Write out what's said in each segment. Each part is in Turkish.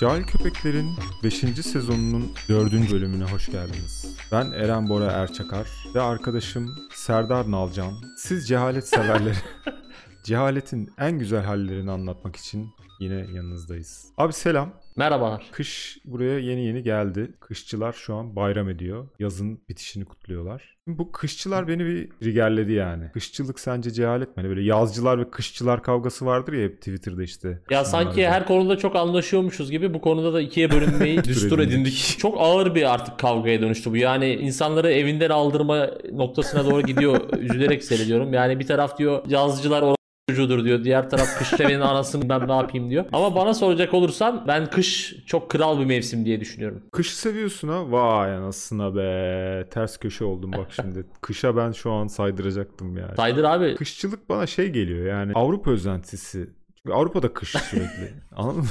Cahil Köpekler'in 5. sezonunun 4. bölümüne hoş geldiniz. Ben Eren Bora Erçakar ve arkadaşım Serdar Nalcan. Siz cehalet severleri cehaletin en güzel hallerini anlatmak için yine yanınızdayız. Abi selam. Merhabalar. Kış buraya yeni yeni geldi. Kışçılar şu an bayram ediyor. Yazın bitişini kutluyorlar. Bu kışçılar beni bir rigerledi yani. Kışçılık sence cehalet mi? Hani böyle yazcılar ve kışçılar kavgası vardır ya hep Twitter'da işte. Ya sanki her konuda çok anlaşıyormuşuz gibi bu konuda da ikiye bölünmeyi düstur edindik. Çok ağır bir artık kavgaya dönüştü bu. Yani insanları evinden aldırma noktasına doğru gidiyor. Üzülerek seyrediyorum. Yani bir taraf diyor yazıcılar o çocuğudur diyor. Diğer taraf kış devinin anasını ben ne yapayım diyor. Ama bana soracak olursan ben kış çok kral bir mevsim diye düşünüyorum. Kışı seviyorsun ha? Vay anasına be. Ters köşe oldum bak şimdi. Kışa ben şu an saydıracaktım yani. Saydır abi. Kışçılık bana şey geliyor yani Avrupa özentisi. Çünkü Avrupa'da kış sürekli. Anladın mı?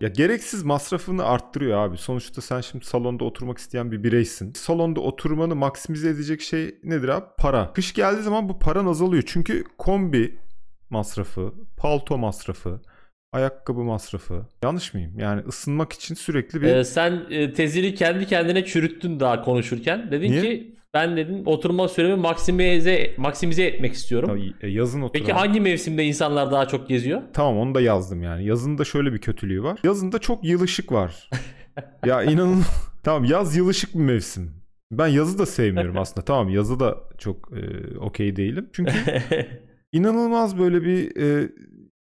ya gereksiz masrafını arttırıyor abi. Sonuçta sen şimdi salonda oturmak isteyen bir bireysin. Salonda oturmanı maksimize edecek şey nedir abi? Para. Kış geldiği zaman bu paran azalıyor. Çünkü kombi masrafı, palto masrafı, ayakkabı masrafı. Yanlış mıyım? Yani ısınmak için sürekli bir Ee, sen e, tezini kendi kendine çürüttün daha konuşurken. Dedin Niye? ki ben dedin oturma süremi maksimize maksimize etmek istiyorum. Tabii, e, yazın oturan. Peki hangi mevsimde insanlar daha çok geziyor? Tamam onu da yazdım yani. Yazında şöyle bir kötülüğü var. Yazında çok yılışık var. ya inanın tamam yaz yılışık bir mevsim. Ben yazı da sevmiyorum aslında. Tamam yazı da çok e, okey değilim. Çünkü inanılmaz böyle bir e,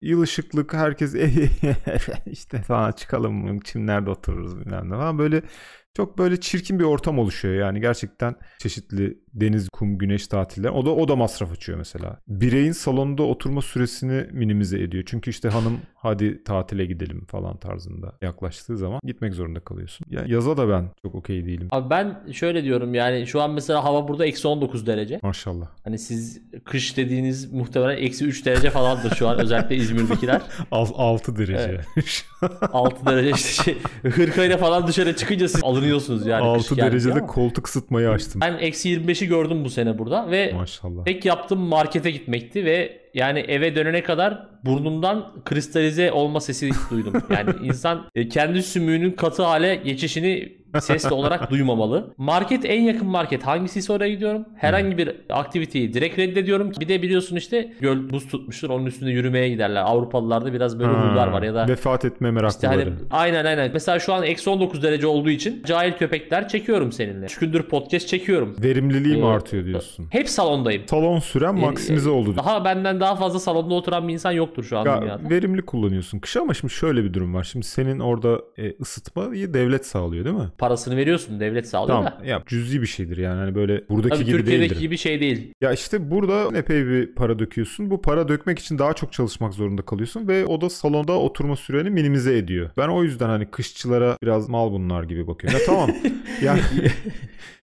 yılışıklık herkes işte sana çıkalım mı çimlerde otururuz bilmem ne. falan. Böyle çok böyle çirkin bir ortam oluşuyor yani gerçekten çeşitli deniz, kum, güneş tatiller. O da o da masraf açıyor mesela. Bireyin salonda oturma süresini minimize ediyor. Çünkü işte hanım hadi tatile gidelim falan tarzında yaklaştığı zaman gitmek zorunda kalıyorsun. Ya yaza da ben çok okey değilim. Abi ben şöyle diyorum yani şu an mesela hava burada eksi 19 derece. Maşallah. Hani siz kış dediğiniz muhtemelen eksi 3 derece falandır şu an özellikle İzmir'dekiler. 6 derece. 6 derece işte şey, hırkayla falan dışarı çıkınca siz alınıyorsunuz yani. kış 6 geldi derecede koltuk ısıtmayı açtım. Ben eksi 25'i gördüm bu sene burada ve Maşallah. tek yaptığım markete gitmekti ve yani eve dönene kadar burnumdan kristalize olma sesi duydum. Yani insan e, kendi sümüğünün katı hale geçişini sesli olarak duymamalı. Market en yakın market hangisiyse oraya gidiyorum. Herhangi bir aktiviteyi direkt reddediyorum. Bir de biliyorsun işte göl buz tutmuştur onun üstünde yürümeye giderler. Avrupalılarda biraz böyle huylar var ya da Vefat etme işte meraklıları. hani aynen aynen. Mesela şu an eksi 19 derece olduğu için cahil köpekler çekiyorum seninle. Üç gündür podcast çekiyorum. Verimliliği mi Ee, artıyor diyorsun? Hep salondayım. Salon süren Yani, maksimize oldu. Daha benden daha fazla salonda oturan bir insan yoktur şu an Ya, dünyada. verimli kullanıyorsun kışı ama şimdi şöyle bir durum var. Şimdi senin orada e, ısıtmayı devlet sağlıyor değil mi? Parasını veriyorsun devlet sağlıyor Tamam. da. Ya cüzi bir şeydir yani hani böyle buradaki Tabii gibi Türkiye'deki değildir. gibi şey değil. Ya işte burada epey bir para döküyorsun. Bu para dökmek için daha çok çalışmak zorunda kalıyorsun ve o da salonda oturma süreni minimize ediyor. Ben o yüzden hani kışçılara biraz mal bunlar gibi bakıyorum. Ya tamam. yani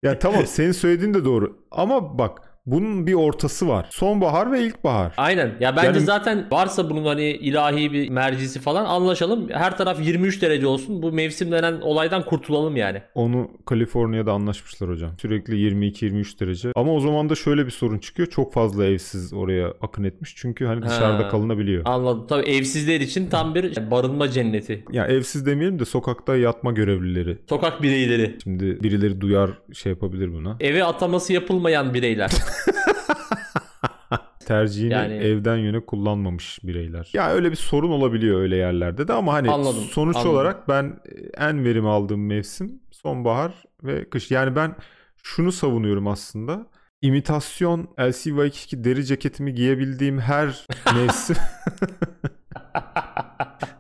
ya tamam senin söylediğin de doğru. Ama bak bunun bir ortası var. Sonbahar ve ilkbahar. Aynen. Ya bence Yani- zaten varsa bunun hani ilahi bir mercisi falan anlaşalım. Her taraf 23 derece olsun. Bu mevsim denen olaydan kurtulalım yani. Onu Kaliforniya'da anlaşmışlar hocam. Sürekli 22-23 derece. Ama o zaman da şöyle bir sorun çıkıyor. Çok fazla evsiz oraya akın etmiş. Çünkü hani dışarıda Ha. kalınabiliyor. Anladım. Tabii evsizler için tam bir barınma cenneti. Ya evsiz demeyelim de sokakta yatma görevlileri. Sokak bireyleri. Şimdi birileri duyar şey yapabilir buna. Eve ataması yapılmayan bireyler. Tercihini Yani- evden yöne kullanmamış bireyler. Ya öyle bir sorun olabiliyor öyle yerlerde de ama hani Anladım, sonuç anladım. olarak ben en verim aldığım mevsim sonbahar ve kış. Yani ben şunu savunuyorum aslında. İmitasyon LCY2 deri ceketimi giyebildiğim her mevsim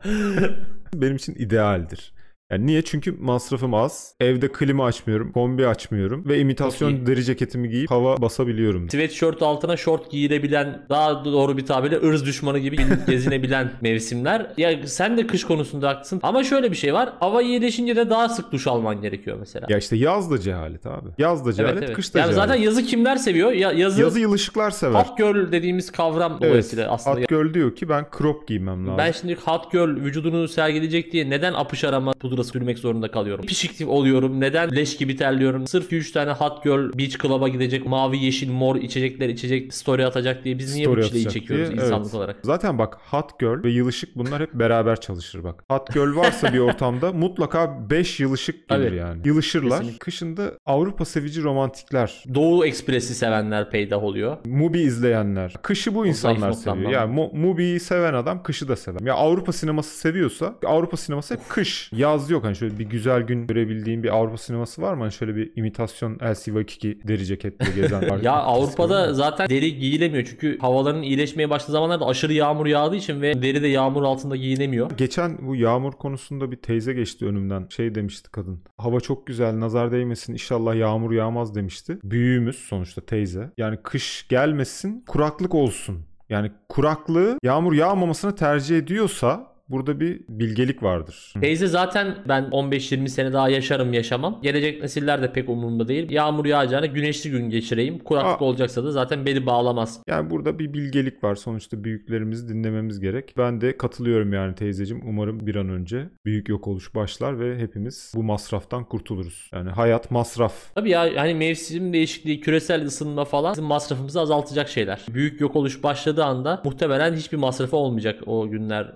benim için idealdir. Yani niye? Çünkü masrafım az. Evde klima açmıyorum, kombi açmıyorum ve imitasyon deri ceketimi giyip hava basabiliyorum. Sweatshirt altına short giyilebilen, daha doğru bir tabirle ırz düşmanı gibi gezinebilen mevsimler. Ya sen de kış konusunda haklısın. Ama şöyle bir şey var. Hava iyileşince de daha sık duş alman gerekiyor mesela. Ya işte yaz da cehalet abi. Yaz da cehalet, evet, evet. kış da yani cehalet. zaten yazı kimler seviyor? Ya, yazı, Yazı yılışıklar sever. hot girl dediğimiz kavram Evet. dolayısıyla aslında. Hot girl diyor ki ben crop giymem lazım. Ben şimdi hot girl vücudunu sergileyecek diye neden apış arama pudra pudra sürmek zorunda kalıyorum. Pişik oluyorum. Neden? Leş gibi terliyorum. Sırf 3 tane hot girl beach club'a gidecek mavi yeşil mor içecekler içecek story atacak diye biz niye Story bu çileyi çekiyoruz diye, insanlık evet. olarak? Zaten bak hot girl ve yılışık bunlar hep beraber çalışır bak. Hot girl varsa bir ortamda mutlaka 5 yılışık gelir Tabii. yani. Yılışırlar. Kesinlikle. Kışında Avrupa sevici romantikler, Doğu Ekspresi sevenler peydah oluyor. Mubi izleyenler. Kışı bu insanlar seviyor. Yani Mu- Mubi'yi seven adam kışı da sever. Ya Avrupa sineması seviyorsa Avrupa sineması hep kış. Yaz yok. Hani şöyle bir güzel gün görebildiğin bir Avrupa sineması var mı? Hani şöyle bir imitasyon Elsie Vakiki deri ceketle gezen. Ya Avrupa'da zaten deri giyilemiyor çünkü havaların iyileşmeye başladığı zamanlarda aşırı yağmur yağdığı için ve deri de yağmur altında giyinemiyor. Geçen bu yağmur konusunda bir teyze geçti önümden. Şey demişti kadın. Hava çok güzel nazar değmesin inşallah yağmur yağmaz demişti. Büyüğümüz sonuçta teyze. Yani kış gelmesin kuraklık olsun. Yani kuraklığı yağmur yağmamasını tercih ediyorsa burada bir bilgelik vardır. Teyze zaten ben 15-20 sene daha yaşarım yaşamam. Gelecek nesiller de pek umurumda değil. Yağmur yağacağına güneşli gün geçireyim. Kuraklık Aa. olacaksa da zaten beni bağlamaz. Yani burada bir bilgelik var. Sonuçta büyüklerimizi dinlememiz gerek. Ben de katılıyorum yani teyzeciğim. Umarım bir an önce büyük yok oluş başlar ve hepimiz bu masraftan kurtuluruz. Yani hayat masraf. Tabii ya hani mevsim değişikliği, küresel ısınma falan bizim masrafımızı azaltacak şeyler. Büyük yok oluş başladığı anda muhtemelen hiçbir masrafı olmayacak o günler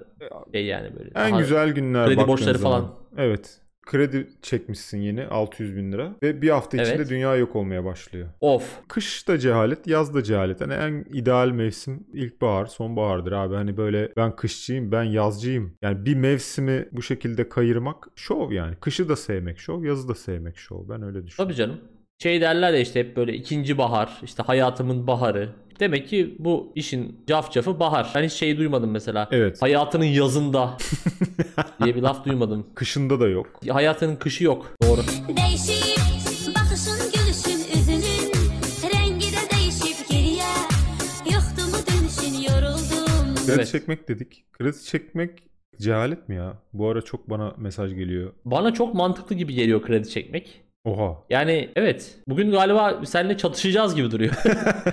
şey yani böyle. En güzel günler kredi borçları zaman. falan. Evet. Kredi çekmişsin yeni 600 bin lira ve bir hafta içinde Evet. dünya yok olmaya başlıyor. Of. Kış da cehalet, yaz da cehalet. Hani en ideal mevsim ilkbahar, sonbahardır abi. Hani böyle ben kışçıyım, ben yazcıyım. Yani bir mevsimi bu şekilde kayırmak şov yani. Kışı da sevmek şov, yazı da sevmek şov. Ben öyle düşünüyorum. Tabii canım. Şey derler ya işte hep böyle ikinci bahar, işte hayatımın baharı. Demek ki bu işin cafcafı bahar. Ben hiç şey duymadım mesela. Evet. Hayatının yazında diye bir laf duymadım. Kışında da yok. Hayatının kışı yok. Doğru. Değişik bakışın gülüşün üzünün Rengi de değişip geriye Yoktu mu dönüşün yoruldum Kredi Evet. çekmek dedik. Kredi çekmek cehalet mi ya? Bu ara çok bana mesaj geliyor. Bana çok mantıklı gibi geliyor kredi çekmek. Oha. Yani evet. Bugün galiba seninle çatışacağız gibi duruyor.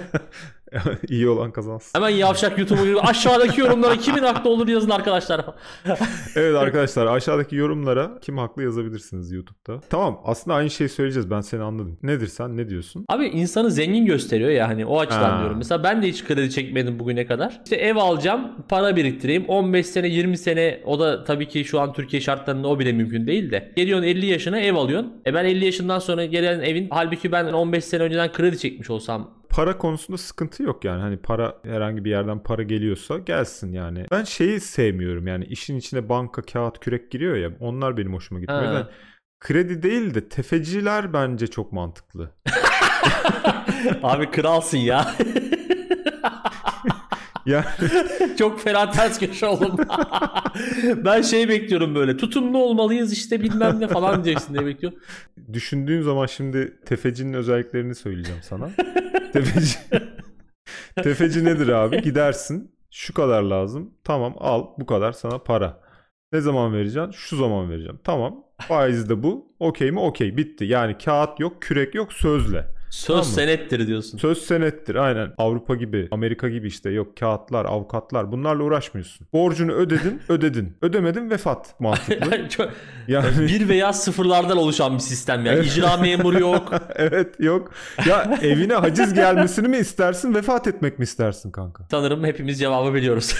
İyi olan kazansın. Hemen yavşak YouTube'u gibi aşağıdaki yorumlara kimin haklı olur yazın arkadaşlar. Evet arkadaşlar aşağıdaki yorumlara kim haklı yazabilirsiniz YouTube'da. Tamam aslında aynı şeyi söyleyeceğiz ben seni anladım. Nedir sen ne diyorsun? Abi insanı zengin gösteriyor ya hani o açıdan Ha. diyorum. Mesela ben de hiç kredi çekmedim bugüne kadar. İşte ev alacağım, para biriktireyim. 15 sene, 20 sene o da tabii ki şu an Türkiye şartlarında o bile mümkün değil de. Geliyorsun 50 yaşına ev alıyorsun. E ben 50 yaşından sonra gelen evin halbuki ben 15 sene önceden kredi çekmiş olsam Para konusunda sıkıntı yok yani. Hani para herhangi bir yerden para geliyorsa gelsin yani. Ben şeyi sevmiyorum yani işin içine banka, kağıt, kürek giriyor ya. Onlar benim hoşuma gitmiyor. Ha. yüzden kredi değil de tefeciler bence çok mantıklı. Abi kralsın ya. Ya Çok fena ters köşe oldum. ben şey bekliyorum böyle. Tutumlu olmalıyız işte bilmem ne falan diyeceksin diye bekliyorum. düşündüğüm zaman şimdi tefecinin özelliklerini söyleyeceğim sana. Tefeci Tefeci nedir abi? Gidersin. Şu kadar lazım. Tamam al bu kadar sana para. Ne zaman vereceksin? Şu zaman vereceğim. Tamam. Faiz de bu. Okey mi? Okey. Bitti. Yani kağıt yok, kürek yok, sözle. Söz Tamam mı? senettir diyorsun. Söz senettir aynen. Avrupa gibi, Amerika gibi işte yok kağıtlar, avukatlar bunlarla uğraşmıyorsun. Borcunu ödedin, ödedin. Ödemedin vefat mantıklı. Çok- Yani bir veya sıfırlardan oluşan bir sistem yani. İcra memuru yok. evet yok. Ya evine haciz gelmesini mi istersin, vefat etmek mi istersin kanka? Sanırım hepimiz cevabı biliyoruz.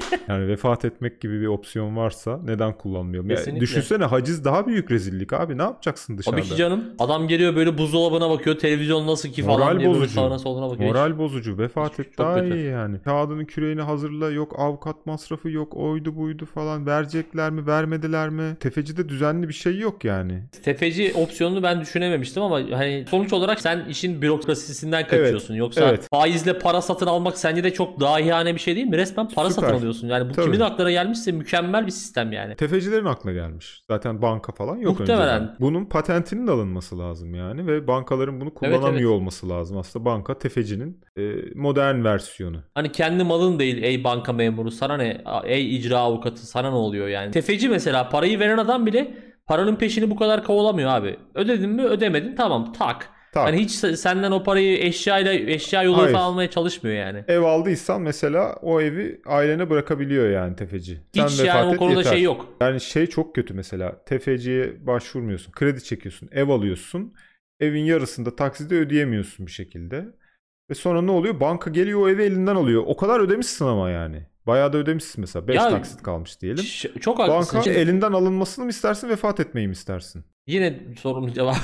Yani vefat etmek gibi bir opsiyon varsa neden kullanmayalım? Ya Kesinlikle. düşünsene haciz daha büyük rezillik abi. Ne yapacaksın dışarıda? Tabii ki canım. Adam geliyor böyle buzdolabına bakıyor. Televizyon nasıl ki falan Moral diye bozucu. sağına soluna bakıyor. Moral bozucu. Vefat Hiç- et çok daha kötü. iyi yani. Kağıdının küreğini hazırla. Yok avukat masrafı yok. Oydu buydu falan. Verecekler mi vermediler mi? Tefecide düzenli bir şey yok yani. Tefeci opsiyonunu ben düşünememiştim ama hani sonuç olarak sen işin bürokrasisinden kaçıyorsun. Yoksa evet. faizle para satın almak sence de çok dahiyane bir şey değil mi? Resmen para Süper. satın alıyorsun. Yani bu Tabii. kimin aklına gelmişse mükemmel bir sistem yani. Tefecilerin aklına gelmiş. Zaten banka falan yok Muhtemelen. önceden. Bunun patentinin alınması lazım yani ve bankaların bunu kullanamıyor evet. olması lazım. Aslında banka tefecinin e, modern versiyonu. Hani kendi malın değil ey banka memuru sana ne ey icra avukatı sana ne oluyor yani. Tefeci mesela parayı veren adam bile paranın peşini bu kadar kovalamıyor abi. Ödedin mi ödemedin tamam tak. Tak. Hani hiç se- senden o parayı eşyayla eşya yoluyla Hayır. falan almaya çalışmıyor yani. Ev aldıysan mesela o evi ailene bırakabiliyor yani tefeci. Hiç Sen yani vefat o et, konuda yeter. şey yok. Yani şey çok kötü mesela. Tefeciye başvurmuyorsun. Kredi çekiyorsun. Ev alıyorsun. Evin yarısında takside ödeyemiyorsun bir şekilde. Ve sonra ne oluyor? Banka geliyor o evi elinden alıyor. O kadar ödemişsin ama yani. Bayağı da ödemişsin mesela. 5 Ya- taksit kalmış diyelim. Çok haklısın. Banka elinden alınmasını mı istersin, vefat etmeyi mi istersin? Yine sorunun cevabı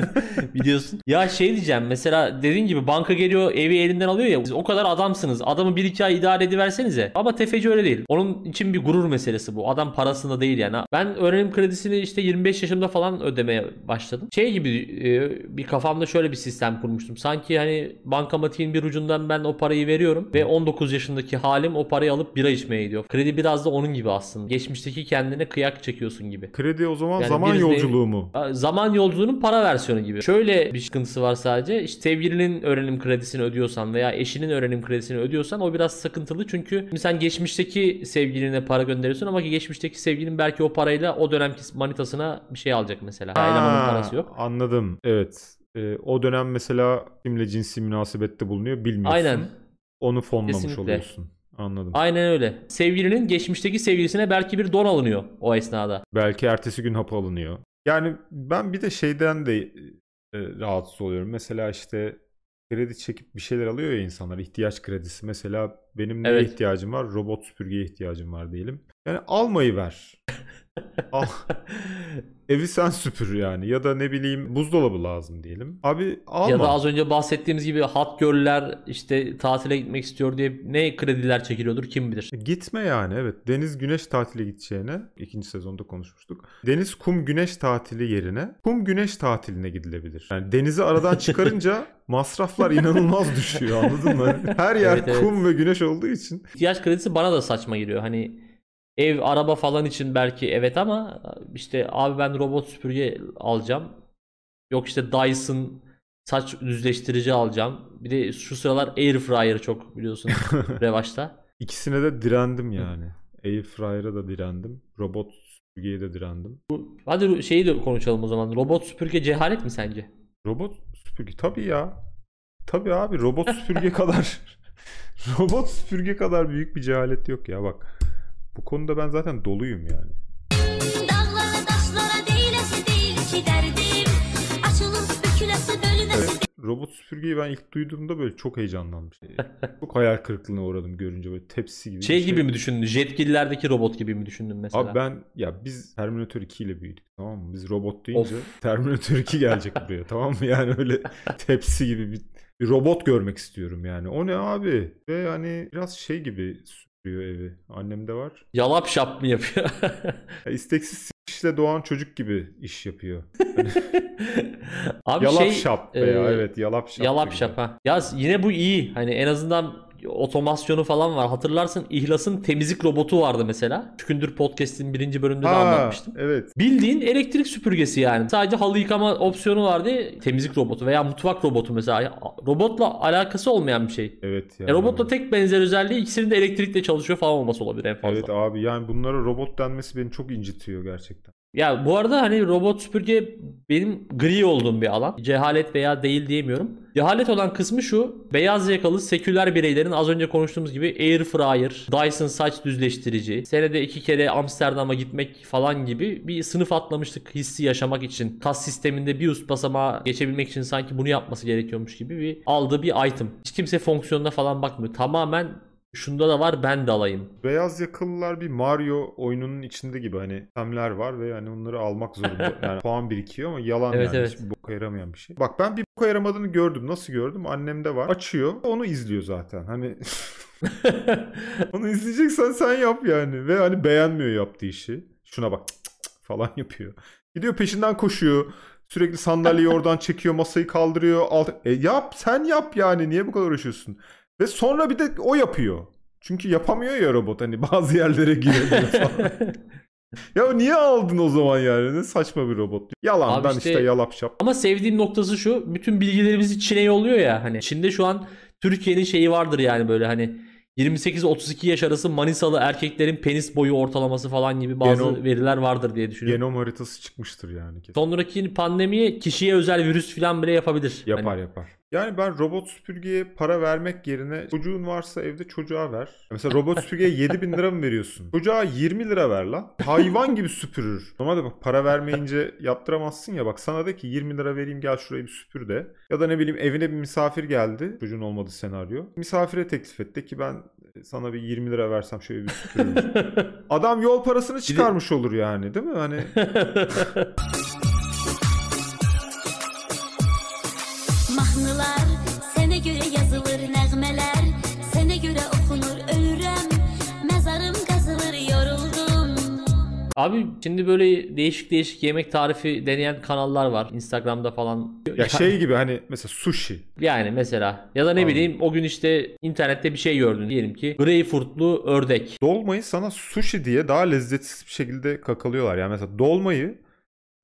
biliyorsun. Ya şey diyeceğim mesela dediğin gibi banka geliyor evi elinden alıyor ya siz o kadar adamsınız. Adamı bir iki ay idare ediversenize. Ama tefeci öyle değil. Onun için bir gurur meselesi bu. Adam parasında değil yani. Ben öğrenim kredisini işte 25 yaşımda falan ödemeye başladım. Şey gibi e, bir kafamda şöyle bir sistem kurmuştum. Sanki hani bankamatiğin bir ucundan ben o parayı veriyorum ve 19 yaşındaki halim o parayı alıp bira içmeye gidiyor. Kredi biraz da onun gibi aslında. Geçmişteki kendine kıyak çekiyorsun gibi. Kredi o zaman Yani zaman yolculuğu mu? Zaman yolculuğunun para versiyonu gibi. Şöyle bir sıkıntısı var sadece. İşte sevgilinin öğrenim kredisini ödüyorsan veya eşinin öğrenim kredisini ödüyorsan o biraz sıkıntılı. Çünkü sen geçmişteki sevgiline para gönderiyorsun ama ki geçmişteki sevgilin belki o parayla o dönemki manitasına bir şey alacak mesela. Elemanın Ha, parası yok. Anladım. Evet. Ee, o dönem mesela kimle cinsi münasebette bulunuyor bilmiyorsun. Aynen. Onu fonlamış Kesinlikle. oluyorsun. Anladım. Aynen öyle. Sevgilinin geçmişteki sevgilisine belki bir don alınıyor o esnada. Belki ertesi gün hapı alınıyor. Yani ben bir de şeyden de e, rahatsız oluyorum. Mesela işte kredi çekip bir şeyler alıyor ya insanlar. ihtiyaç kredisi. Mesela benim neye Evet. ihtiyacım var? Robot süpürgeye ihtiyacım var diyelim. Yani almayı ver. Al. Evi sen süpür yani. Ya da ne bileyim buzdolabı lazım diyelim. Abi alma. Ya da az önce bahsettiğimiz gibi hot girl'ler işte tatile gitmek istiyor diye ne krediler çekiliyordur kim bilir. Gitme yani evet. Deniz güneş tatili gideceğine ikinci sezonda konuşmuştuk. Deniz kum güneş tatili yerine kum güneş tatiline gidilebilir. Yani denizi aradan çıkarınca masraflar inanılmaz düşüyor anladın mı? Her yer Evet, evet. kum ve güneş olduğu için. İhtiyaç kredisi bana da saçma geliyor. Hani ev, araba falan için belki evet ama işte abi ben robot süpürge alacağım. Yok işte Dyson saç düzleştirici alacağım. Bir de şu sıralar air fryer çok biliyorsun revaçta. İkisine de direndim yani. Airfryer'a da direndim. Robot süpürgeye de direndim. Hadi şeyi de konuşalım o zaman. Robot süpürge cehalet mi sence? Robot süpürge tabii ya. Tabii abi robot süpürge kadar robot süpürge kadar büyük bir cehalet yok ya bak. Bu konuda ben zaten doluyum yani. Dağlara taşlara değilesi değil ki derdim Açılıp bükülesi bölünesi Robot süpürgeyi ben ilk duyduğumda böyle çok heyecanlanmıştım. çok hayal kırıklığına uğradım görünce böyle tepsi gibi. bir Şey gibi mi düşündün? Jetgiller'deki robot gibi mi düşündün mesela? Abi ben ya biz Terminator 2 ile büyüdük tamam mı? Biz robot deyince Of. Terminator 2 gelecek buraya tamam mı? Yani öyle tepsi gibi bir, bir robot görmek istiyorum yani. O ne abi? Ve yani biraz şey gibi süpürüyor evi. Annem de var. Yalap şap mı yapıyor? Ya isteksiz işte doğan çocuk gibi iş yapıyor. Abi yalap şey, şap e, veya evet yalap şap. Yalap gibi. şap ha. Ya yine bu iyi. Hani en azından otomasyonu falan var. Hatırlarsın İhlas'ın temizlik robotu vardı mesela. Çükündür Podcast'in birinci bölümünde de Ha, anlatmıştım. evet. Bildiğin elektrik süpürgesi yani. Sadece halı yıkama opsiyonu vardı. Temizlik robotu veya mutfak robotu mesela. Robotla alakası olmayan bir şey. Evet ya. E, robotla tek benzer özelliği ikisinin de elektrikle çalışıyor falan olması olabilir en fazla. Evet abi yani bunlara robot denmesi beni çok incitiyor gerçekten. Ya bu arada hani robot süpürge benim gri olduğum bir alan. Cehalet veya değil diyemiyorum. Cehalet olan kısmı şu. Beyaz yakalı seküler bireylerin az önce konuştuğumuz gibi air fryer, Dyson saç düzleştirici, senede iki kere Amsterdam'a gitmek falan gibi bir sınıf atlamıştık hissi yaşamak için. Kas sisteminde bir üst basamağa geçebilmek için sanki bunu yapması gerekiyormuş gibi bir aldığı bir item. Hiç kimse fonksiyonuna falan bakmıyor. Tamamen şunda da var ben de alayım. Beyaz yakalılar bir Mario oyununun içinde gibi hani temler var ve hani onları almak zorunda. Yani puan birikiyor ama yalan Evet, yani evet. hiçbir boka yaramayan bir şey. Bak ben bir boka yaramadığını gördüm. Nasıl gördüm? Annemde var. Açıyor. Onu izliyor zaten. Hani onu izleyeceksen sen yap yani. Ve hani beğenmiyor yaptığı işi. Şuna bak cık cık cık falan yapıyor. Gidiyor peşinden koşuyor. Sürekli sandalyeyi oradan çekiyor, masayı kaldırıyor. Alt... E yap, sen yap yani. Niye bu kadar uğraşıyorsun? Ve sonra bir de o yapıyor. Çünkü yapamıyor ya robot hani bazı yerlere giremiyor falan. ya niye aldın o zaman yani? Ne saçma bir robot. Yalandan Abi işte, işte- yalap şap. Ama sevdiğim noktası şu. Bütün bilgilerimizi Çin'e yolluyor ya. Hani Çin'de şu an Türkiye'nin şeyi vardır yani böyle hani 28-32 yaş arası Manisalı erkeklerin penis boyu ortalaması falan gibi bazı Genom- veriler vardır diye düşünüyorum. Genom haritası çıkmıştır yani. kesin. Sonraki pandemiye kişiye özel virüs falan bile yapabilir. Yapar Hani yapar. Yani ben robot süpürgeye para vermek yerine çocuğun varsa evde çocuğa ver. Mesela robot süpürgeye 7 bin lira mı veriyorsun? Çocuğa 20 lira ver lan. Hayvan gibi süpürür. Normalde bak para vermeyince yaptıramazsın ya bak sana de ki 20 lira vereyim gel şurayı bir süpür de. Ya da ne bileyim evine bir misafir geldi. Çocuğun olmadığı senaryo. Misafire teklif etti ki ben sana bir 20 lira versem şöyle bir süpürür. Adam yol parasını çıkarmış olur yani değil mi? Hani Abi şimdi böyle değişik değişik yemek tarifi deneyen kanallar var. Instagram'da falan. ya şey gibi hani mesela sushi. Yani mesela ya da ne Anladım. bileyim o gün işte internette bir şey gördün diyelim ki greyfurtlu ördek. Dolmayı sana sushi diye daha lezzetsiz bir şekilde kakalıyorlar. Yani mesela dolmayı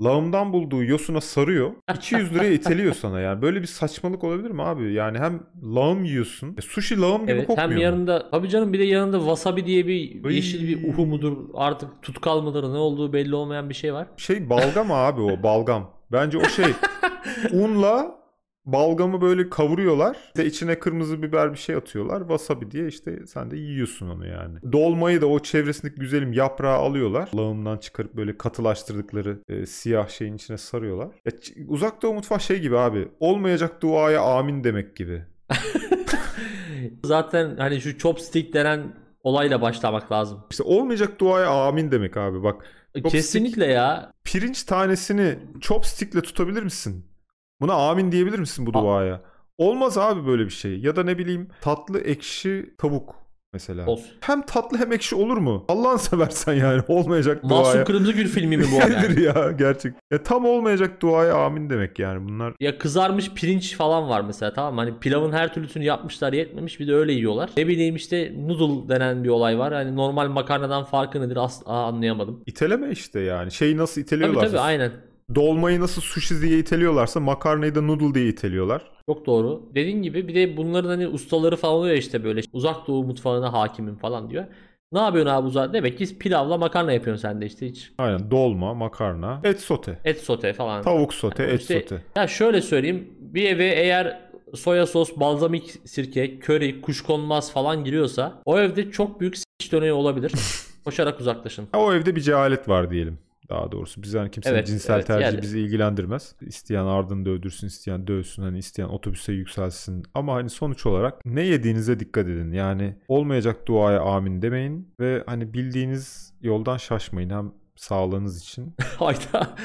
lağımdan bulduğu yosuna sarıyor. 200 liraya iteliyor sana yani. Böyle bir saçmalık olabilir mi abi? Yani hem lağım yiyorsun. e, sushi lağım gibi Evet kokmuyor hem mu? yanında tabii canım bir de yanında wasabi diye bir Ay. yeşil bir uhu mudur artık tutkal mıdır ne olduğu belli olmayan bir şey var. Şey balgam abi o balgam. Bence o şey unla balgamı böyle kavuruyorlar. İşte içine kırmızı biber bir şey atıyorlar. Wasabi diye işte sen de yiyorsun onu yani. Dolmayı da o çevresindeki güzelim yaprağı alıyorlar. Lağımdan çıkarıp böyle katılaştırdıkları e, siyah şeyin içine sarıyorlar. Ya, uzak doğu mutfağı şey gibi abi. Olmayacak duaya amin demek gibi. Zaten hani şu chopstick denen olayla başlamak lazım. İşte olmayacak duaya amin demek abi. Bak Kesinlikle ya. pirinç tanesini chopstickle tutabilir misin? Buna amin diyebilir misin bu duaya? Olmaz abi böyle bir şey. Ya da ne bileyim tatlı ekşi tavuk mesela. Olsun. Hem tatlı hem ekşi olur mu? Allah'ını seversen yani olmayacak Masum duaya. Kırmızıgül filmi mi bu yani? Nedir ya gerçek. Ya tam olmayacak duaya amin demek yani bunlar. Ya kızarmış pirinç falan var mesela tamam mı? Hani pilavın her türlüsünü yapmışlar yetmemiş bir de öyle yiyorlar. Ne bileyim işte noodle denen bir olay var. Hani normal makarnadan farkı nedir asla anlayamadım. İteleme işte yani. Şeyi nasıl Tabii iteliyorlarsa. tabii aynen. Dolmayı nasıl sushi diye iteliyorlarsa makarnayı da noodle diye iteliyorlar. Çok doğru. Dediğin gibi bir de bunların hani ustaları falan oluyor işte böyle uzak doğu mutfağına hakimim falan diyor. Ne yapıyorsun abi uzak? Demek ki pilavla makarna yapıyorsun sen de işte hiç. Aynen dolma, makarna, et sote. Et sote falan. Tavuk sote, et İşte- sote. Ya şöyle söyleyeyim. Bir eve eğer soya sos, balzamik sirke, köri, kuşkonmaz falan giriyorsa o evde çok büyük s*** döneği olabilir. Koşarak uzaklaşın. O evde bir cehalet var diyelim. Daha doğrusu biz yani kimsenin Evet, cinsel evet, tercihi yani- bizi ilgilendirmez. İsteyen ardını dövdürsün, isteyen dövsün, hani isteyen otobüse yükselsin. Ama hani sonuç olarak ne yediğinize dikkat edin. Yani olmayacak duaya amin demeyin ve hani bildiğiniz yoldan şaşmayın hem sağlığınız için. Hayda.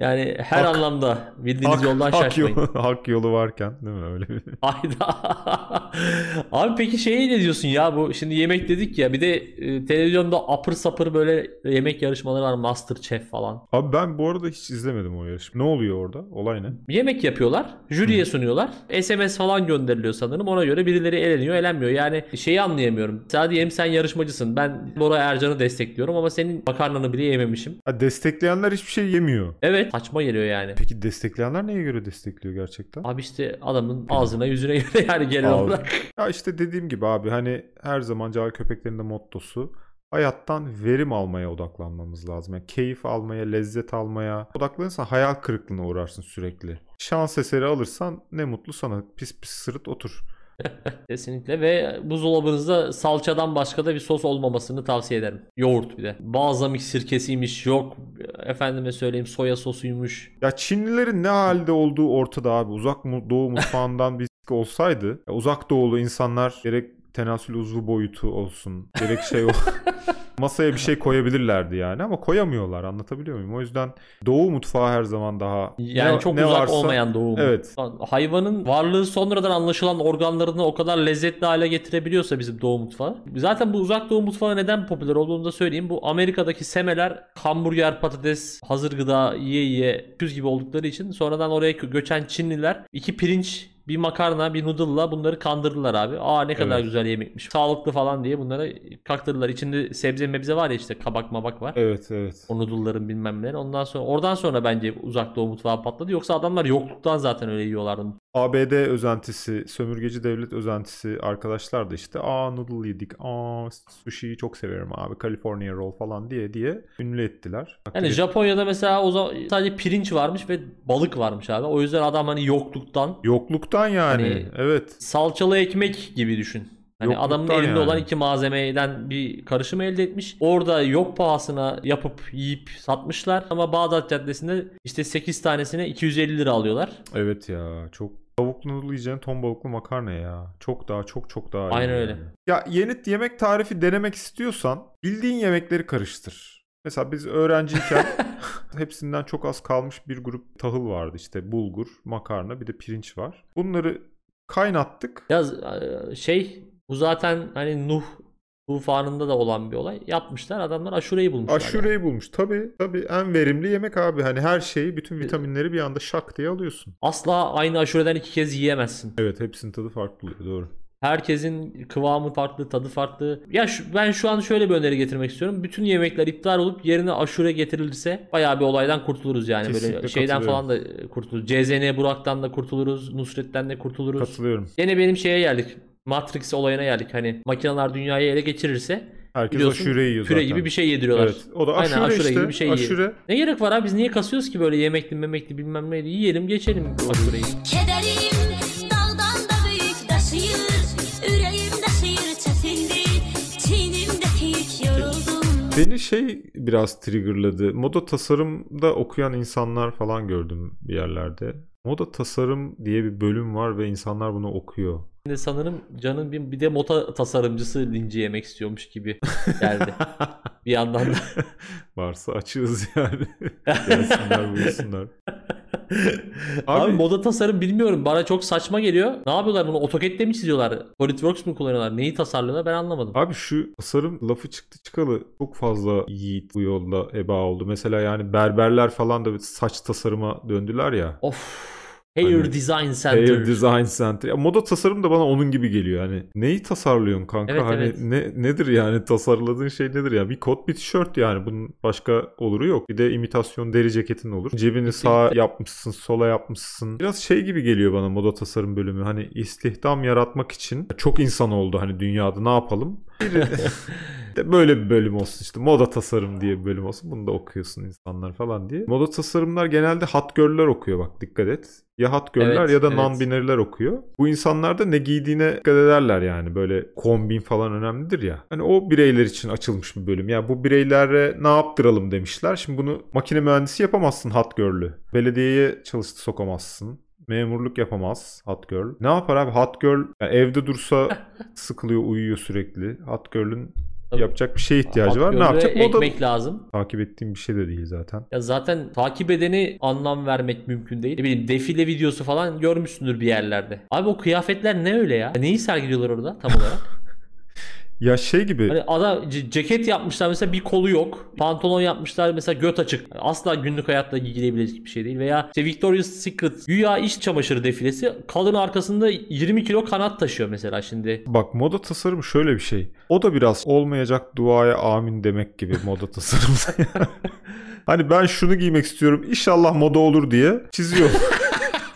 Yani her Hak- anlamda bildiğiniz yoldan hak şaşmayın. yolu, hak yolu varken değil mi öyle bir. Hayda. Abi peki şeyi ne diyorsun ya bu şimdi yemek dedik ya bir de e, televizyonda apır sapır böyle yemek yarışmaları var Masterchef falan. Abi ben bu arada hiç izlemedim o yarışmayı. Ne oluyor orada? Olay ne? Yemek yapıyorlar. Jüriye sunuyorlar. SMS falan gönderiliyor sanırım. Ona göre birileri eleniyor, elenmiyor. Yani şeyi anlayamıyorum. Sadece diyelim sen yarışmacısın. Ben Bora Ercan'ı destekliyorum ama senin makarnanı bile yememişim. Ha, destekleyenler hiçbir şey yemiyor. Evet. Saçma geliyor yani. Peki destekleyenler neye göre destekliyor gerçekten? Abi işte adamın ağzına yüzüne göre yani genel Abi. olarak. Ya işte dediğim gibi abi hani her zaman cahil köpeklerin de mottosu hayattan verim almaya odaklanmamız lazım. Yani keyif almaya, lezzet almaya odaklanırsan hayal kırıklığına uğrarsın sürekli. Şans eseri alırsan ne mutlu sana pis pis sırıt otur. Kesinlikle ve buzdolabınızda salçadan başka da bir sos olmamasını tavsiye ederim. Yoğurt bir de. Balzamik sirkesiymiş yok. Efendime söyleyeyim soya sosuymuş. Ya Çinlilerin ne halde olduğu ortada abi. Uzak doğu mutfağından bir olsaydı uzak doğulu insanlar gerek tenasül uzvu boyutu olsun gerek şey o masaya bir şey koyabilirlerdi yani ama koyamıyorlar anlatabiliyor muyum? O yüzden doğu mutfağı her zaman daha Yani ne- çok ne uzak varsa- olmayan doğum. Evet. Hayvanın varlığı sonradan anlaşılan organlarını o kadar lezzetli hale getirebiliyorsa bizim doğu mutfağı. Zaten bu uzak doğu mutfağı neden popüler olduğunu da söyleyeyim. Bu Amerika'daki semeler hamburger, patates, hazır gıda yiye yiye küz gibi oldukları için sonradan oraya göçen Çinliler iki pirinç bir makarna, bir noodle'la bunları kandırdılar abi. Aa ne kadar Evet. güzel yemekmiş. Sağlıklı falan diye bunları kaktırdılar. İçinde sebze mebze var ya işte kabak mabak var. Evet evet. O noodle'ların bilmem ne. Ondan sonra oradan sonra bence uzak doğu mutfağı patladı. Yoksa adamlar yokluktan zaten öyle yiyorlardı. ABD özentisi, sömürgeci devlet özentisi arkadaşlar da işte aa noodle yedik, aa sushi'yi çok severim abi, California roll falan diye diye ünlü ettiler. Yani Japonya'da mesela o zaman sadece pirinç varmış ve balık varmış abi. O yüzden adam hani yokluktan Yokluktan yani. Hani- Evet. salçalı ekmek gibi düşün. Hani Yokluktan adamın elinde yani. olan iki malzemeden bir karışım elde etmiş. Orada yok pahasına yapıp yiyip satmışlar. Ama Bağdat Caddesi'nde işte 8 tanesine 250 lira alıyorlar. Evet ya çok tavuklu noodle yiyeceğin ton balıklı makarna ya. Çok daha çok çok daha iyi. Aynen öyle. yani. Ya yeni yemek tarifi denemek istiyorsan bildiğin yemekleri karıştır. Mesela biz öğrenciyken hepsinden çok az kalmış bir grup tahıl vardı. İşte bulgur, makarna bir de pirinç var. Bunları kaynattık. Ya şey bu zaten hani Nuh tufanında da olan bir olay. Yapmışlar adamlar aşureyi bulmuşlar. yani. Aşureyi bulmuş. Tabii tabii en verimli yemek abi. Hani her şeyi, bütün vitaminleri bir anda şak diye alıyorsun. Asla aynı aşureden iki kez yiyemezsin. Evet hepsinin tadı farklı oluyor doğru. Herkesin kıvamı farklı, tadı farklı. Ya şu, ben şu an şöyle bir öneri getirmek istiyorum. Bütün yemekler iptal olup yerine aşure getirilirse bayağı bir olaydan kurtuluruz yani. Kesinlikle Böyle şeyden falan da kurtuluruz. CZN Burak'tan da kurtuluruz. Nusret'ten de kurtuluruz. Katılıyorum. Yine benim şeye geldik. Matrix olayına geldik. Hani makineler dünyayı ele geçirirse Herkes biliyorsun aşure yiyor püre zaten. gibi bir şey yediriyorlar. Evet. O da Aynen, aşure, aşure işte. gibi bir şey yiyor. aşure. Ne gerek var abi biz niye kasıyoruz ki böyle yemekli memekli bilmem neydi. Yiyelim geçelim aşureyi. Kederim dağdan da büyük taşıyır yoruldum Beni şey biraz triggerladı. Moda tasarımda okuyan insanlar falan gördüm bir yerlerde. Moda tasarım diye bir bölüm var ve insanlar bunu okuyor. Şimdi sanırım Can'ın bir, bir de mota tasarımcısı linci yemek istiyormuş gibi geldi. bir yandan da. Varsa açığız yani. Gelsinler buyursunlar. Abi, Abi- moda tasarım bilmiyorum. Bana çok saçma geliyor. Ne yapıyorlar bunu? AutoCAD'de mi çiziyorlar? SolidWorks mu kullanıyorlar? Neyi tasarlıyorlar? Ben anlamadım. Abi şu tasarım lafı çıktı çıkalı çok fazla yiğit bu yolda eba oldu. Mesela yani berberler falan da saç tasarıma döndüler ya. Of. Hair Hani Design Center. Hair Design Center. Ya moda tasarım da bana onun gibi geliyor. Hani neyi tasarlıyorsun kanka? Evet, hani evet. ne nedir yani tasarladığın şey nedir ya? Bir kot bir tişört yani. Bunun başka oluru yok. Bir de imitasyon deri ceketin olur. Cebini sağa yapmışsın, sola yapmışsın. Biraz şey gibi geliyor bana moda tasarım bölümü. Hani istihdam yaratmak için çok insan oldu hani dünyada ne yapalım? Böyle bir bölüm olsun işte moda tasarım diye bir bölüm olsun bunu da okuyorsun insanlar falan diye. Moda tasarımlar genelde hot girl'ler okuyor bak dikkat et. Ya hot girl'ler Evet, ya da evet. non-binary'ler okuyor. Bu insanlar da ne giydiğine dikkat ederler yani böyle kombin falan önemlidir ya. Hani o bireyler için açılmış bir bölüm. Ya bu bireylere ne yaptıralım demişler. Şimdi bunu makine mühendisi yapamazsın hot girl'ü. Belediyeye çalıştı sokamazsın. Memurluk yapamaz hot girl. Ne yapar abi hot girl yani evde dursa sıkılıyor uyuyor sürekli. Hot girl'ün Tabii. yapacak bir şeye ihtiyacı var. Ne yapacak? Moda Ekmek lazım. takip ettiğim bir şey de değil zaten. Ya zaten takip edeni anlam vermek mümkün değil. Ne bileyim defile videosu falan görmüşsündür bir yerlerde. Abi o kıyafetler ne öyle ya? Neyi sergiliyorlar orada tam olarak? Ya şey gibi Hani adam ce- ceket yapmışlar mesela bir kolu yok. Pantolon yapmışlar mesela göt açık. Asla günlük hayatta giyilebilecek bir şey değil. Veya işte Victoria's Secret güya iş çamaşırı defilesi. Kadın arkasında 20 kilo kanat taşıyor mesela şimdi. Bak moda tasarım şöyle bir şey. O da biraz olmayacak duaya amin demek gibi moda tasarım. hani ben şunu giymek istiyorum. İnşallah moda olur diye çiziyor.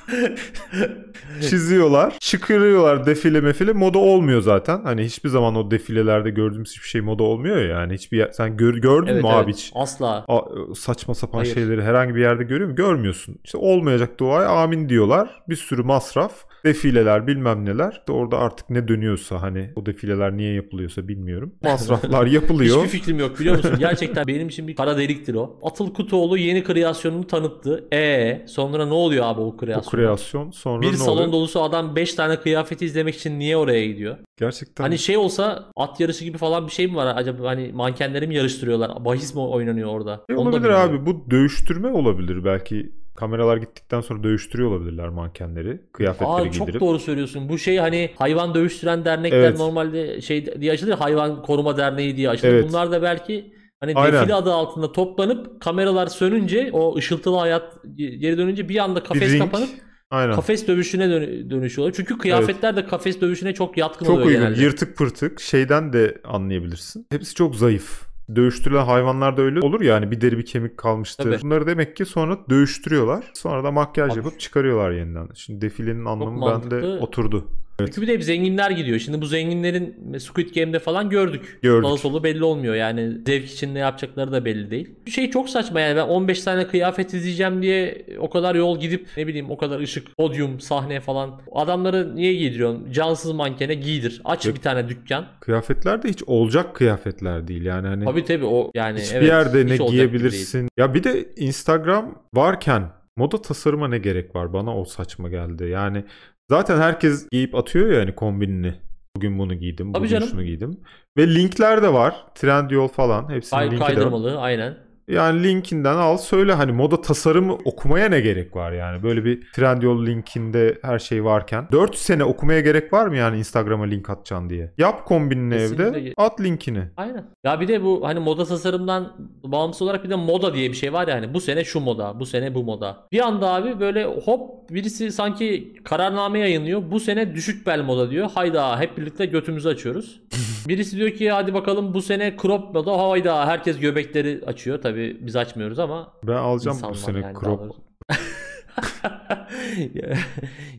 Çiziyorlar, çıkarıyorlar defile mefile moda olmuyor zaten. Hani hiçbir zaman o defilelerde gördüğümüz hiçbir şey moda olmuyor ya yani. Hiçbir yer- sen gör, gördün Evet, mü evet. abi hiç? Asla. A- saçma sapan Hayır. şeyleri herhangi bir yerde görüyor musun? Görmüyorsun. İşte olmayacak duaya amin diyorlar. Bir sürü masraf, defileler bilmem neler. İşte orada artık ne dönüyorsa hani o defileler niye yapılıyorsa bilmiyorum. Masraflar yapılıyor. Hiçbir fikrim yok biliyor musun? Gerçekten benim için bir kara deliktir o. Atıl Kutuoğlu yeni kreasyonunu tanıttı. E sonra ne oluyor abi o o kreasyon? kreasyon sonra Bir ne salon oluyor? dolusu adam 5 tane kıyafeti izlemek için niye oraya gidiyor? Gerçekten Hani şey olsa at yarışı gibi falan bir şey mi var acaba hani mankenleri mi yarıştırıyorlar? Bahis mi oynanıyor orada? şey Onu da olabilir abi. Bu dövüştürme olabilir. Belki kameralar gittikten sonra dövüştürüyor olabilirler mankenleri. Kıyafetleri Aa giydirip. çok doğru söylüyorsun. Bu şey hani hayvan dövüştüren dernekler Evet. normalde şey diye açılır. Hayvan koruma derneği diye açılır. Evet. Bunlar da belki hani Aynen. defile adı altında toplanıp kameralar sönünce o ışıltılı hayat geri dönünce bir anda Bir kafes ring. kapanıp Aynen. kafes dövüşüne dön- dönüşüyorlar. Çünkü kıyafetler de kafes dövüşüne çok yatkın Çok oluyor uygun. genelde. Yırtık pırtık. Şeyden de anlayabilirsin. Hepsi çok zayıf. Dövüştürülen hayvanlar da öyle olur ya hani bir deri bir kemik kalmıştır. Tabii. Bunları demek ki sonra dövüştürüyorlar. Sonra da makyaj Abi. yapıp çıkarıyorlar yeniden. Şimdi defilenin anlamı bende mantıklı. Oturdu. Çünkü bir de hep zenginler gidiyor. Şimdi bu zenginlerin Squid Game'de falan gördük. Gördük. Sağı solu belli olmuyor. Yani zevk için ne yapacakları da belli değil. Bir şey çok saçma yani. Ben 15 tane kıyafet izleyeceğim diye o kadar yol gidip ne bileyim o kadar ışık, podyum, sahne falan. Adamları niye giydiriyorsun? Cansız mankene giydir. Aç Yok. bir tane dükkan. Kıyafetler de hiç olacak kıyafetler değil yani hani. Tabii tabii o yani Hiçbir evet, yerde hiç ne gibi giyebilirsin. Ya bir de Instagram varken moda tasarıma ne gerek var? Bana o saçma geldi. Yani zaten herkes giyip atıyor ya hani kombinini. Bugün bunu giydim, Tabii bugün canım. şunu giydim. Ve linkler de var. Trendyol falan. Hepsinin Kay- linki de var. kaydırmalı aynen. Yani linkinden al söyle hani moda tasarımı okumaya ne gerek var yani? Böyle bir Trendyol linkinde her şey varken. 4 sene okumaya gerek var mı yani Instagram'a link atacaksın diye? Yap kombinini Kesinlikle. evde, at linkini. Aynen. Ya bir de bu hani moda tasarımdan bağımsız olarak bir de moda diye bir şey var ya hani bu sene şu moda, bu sene bu moda. Bir anda abi böyle hop birisi sanki kararname yayınlıyor. Bu sene düşük bel moda diyor. Hayda hep birlikte götümüzü açıyoruz. birisi diyor ki hadi bakalım bu sene crop moda. Hayda herkes göbekleri açıyor. Tabii biz açmıyoruz ama Ben alacağım bu sene yani, crop.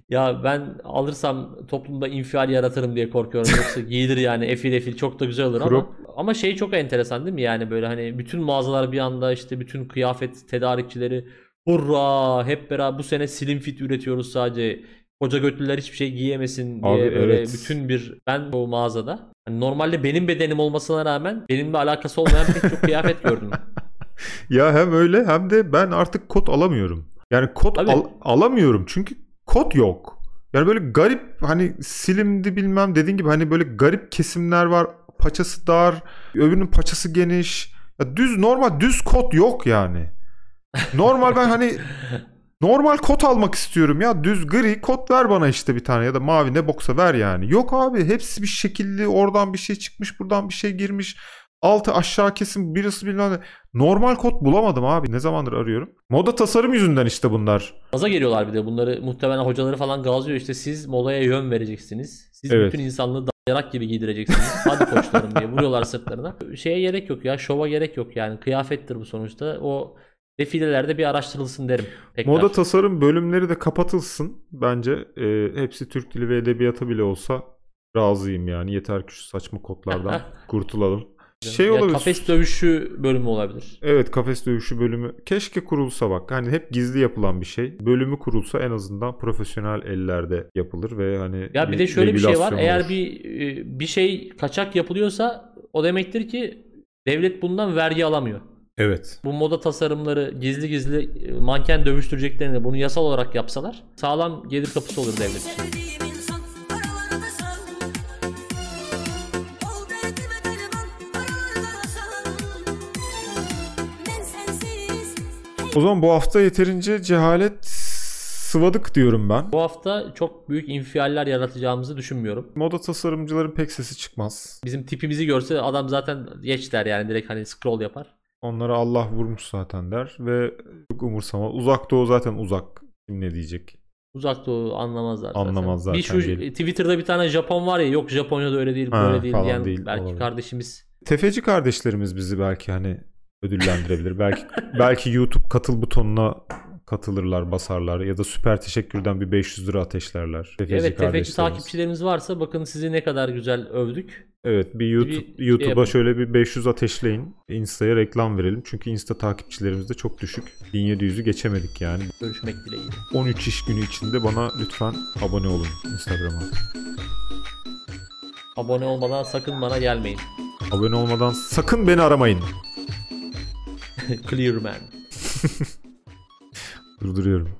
Ya- ben alırsam toplumda infial yaratırım diye korkuyorum. Yoksa giyilir yani efil efil çok da güzel olur ama Crop. ama şey çok enteresan değil mi? Yani böyle hani bütün mağazalar bir anda işte bütün kıyafet tedarikçileri hurra hep beraber bu sene slim fit üretiyoruz sadece. Koca götlüler hiçbir şey giyemesin diye Abi böyle evet. bütün bir ben o mağazada hani normalde benim bedenim olmasına rağmen benimle alakası olmayan pek çok kıyafet gördüm. Ya hem öyle hem de ben artık kot alamıyorum. Yani kot Tabii. al- alamıyorum çünkü kot yok. Yani böyle garip hani silimdi bilmem dediğin gibi hani böyle garip kesimler var. Paçası dar, öbürünün paçası geniş. Ya düz normal düz kot yok yani. Normal ben hani normal kot almak istiyorum ya. Düz gri kot ver bana işte bir tane ya da mavi ne boksa ver yani. Yok abi hepsi bir şekilli oradan bir şey çıkmış buradan bir şey girmiş. Altı aşağı kesim birisi bilmem ne. Normal kot bulamadım abi. Ne zamandır arıyorum. Moda tasarım yüzünden işte bunlar. Gaza geliyorlar bir de bunları muhtemelen hocaları falan gazlıyor işte siz modaya yön vereceksiniz. Siz Evet. bütün insanlığı dayarak gibi giydireceksiniz. Hadi koçlarım diye vuruyorlar sırtlarına. Şeye gerek yok ya şova gerek yok yani kıyafettir bu sonuçta. O defilelerde bir araştırılsın derim. Tekrar. Moda tasarım bölümleri de kapatılsın. Bence e, hepsi Türk dili ve edebiyatı bile olsa razıyım yani. Yeter ki şu saçma kodlardan kurtulalım. Şey Ya olabilir. Kafes dövüşü bölümü olabilir. Evet kafes dövüşü bölümü keşke kurulsa bak hani hep gizli yapılan bir şey. Bölümü kurulsa en azından profesyonel ellerde yapılır ve hani Ya bir de şöyle bir şey var. regülasyon Eğer olur. bir e, bir şey kaçak yapılıyorsa o demektir ki devlet bundan vergi alamıyor. Evet. Bu moda tasarımları gizli gizli e, manken dövüştüreceklerini bunu yasal olarak yapsalar sağlam gelir kapısı olur devlet için. O zaman bu hafta yeterince cehalet sıvadık diyorum ben. Bu hafta çok büyük infialler yaratacağımızı düşünmüyorum. Moda tasarımcıların pek sesi çıkmaz. Bizim tipimizi görse adam zaten geç der yani direkt hani scroll yapar. Onlara Allah vurmuş zaten der ve çok umursamaz. Uzak doğu zaten uzak. Kim ne diyecek? Uzak doğu anlamazlar zaten. Anlamaz Bir şu gelip. Twitter'da bir tane Japon var ya yok Japonya'da öyle değil Ha, böyle değil diyen değil, belki olabilir. kardeşimiz. Tefeci kardeşlerimiz bizi belki hani ödüllendirebilir. belki belki YouTube katıl butonuna katılırlar, basarlar ya da süper teşekkürden bir 500 lira ateşlerler. Tefeci evet tefeci takipçilerimiz varsa bakın sizi ne kadar güzel övdük. Evet bir YouTube şey YouTube'a yapın. şöyle bir 500 ateşleyin. Insta'ya reklam verelim. Çünkü Insta takipçilerimiz de çok düşük. 1700'ü geçemedik yani. Görüşmek dileğiyle. 13 iş günü içinde bana lütfen abone olun Instagram'a. Abone olmadan sakın bana gelmeyin. Abone olmadan sakın beni aramayın. Clear man. Durduruyorum.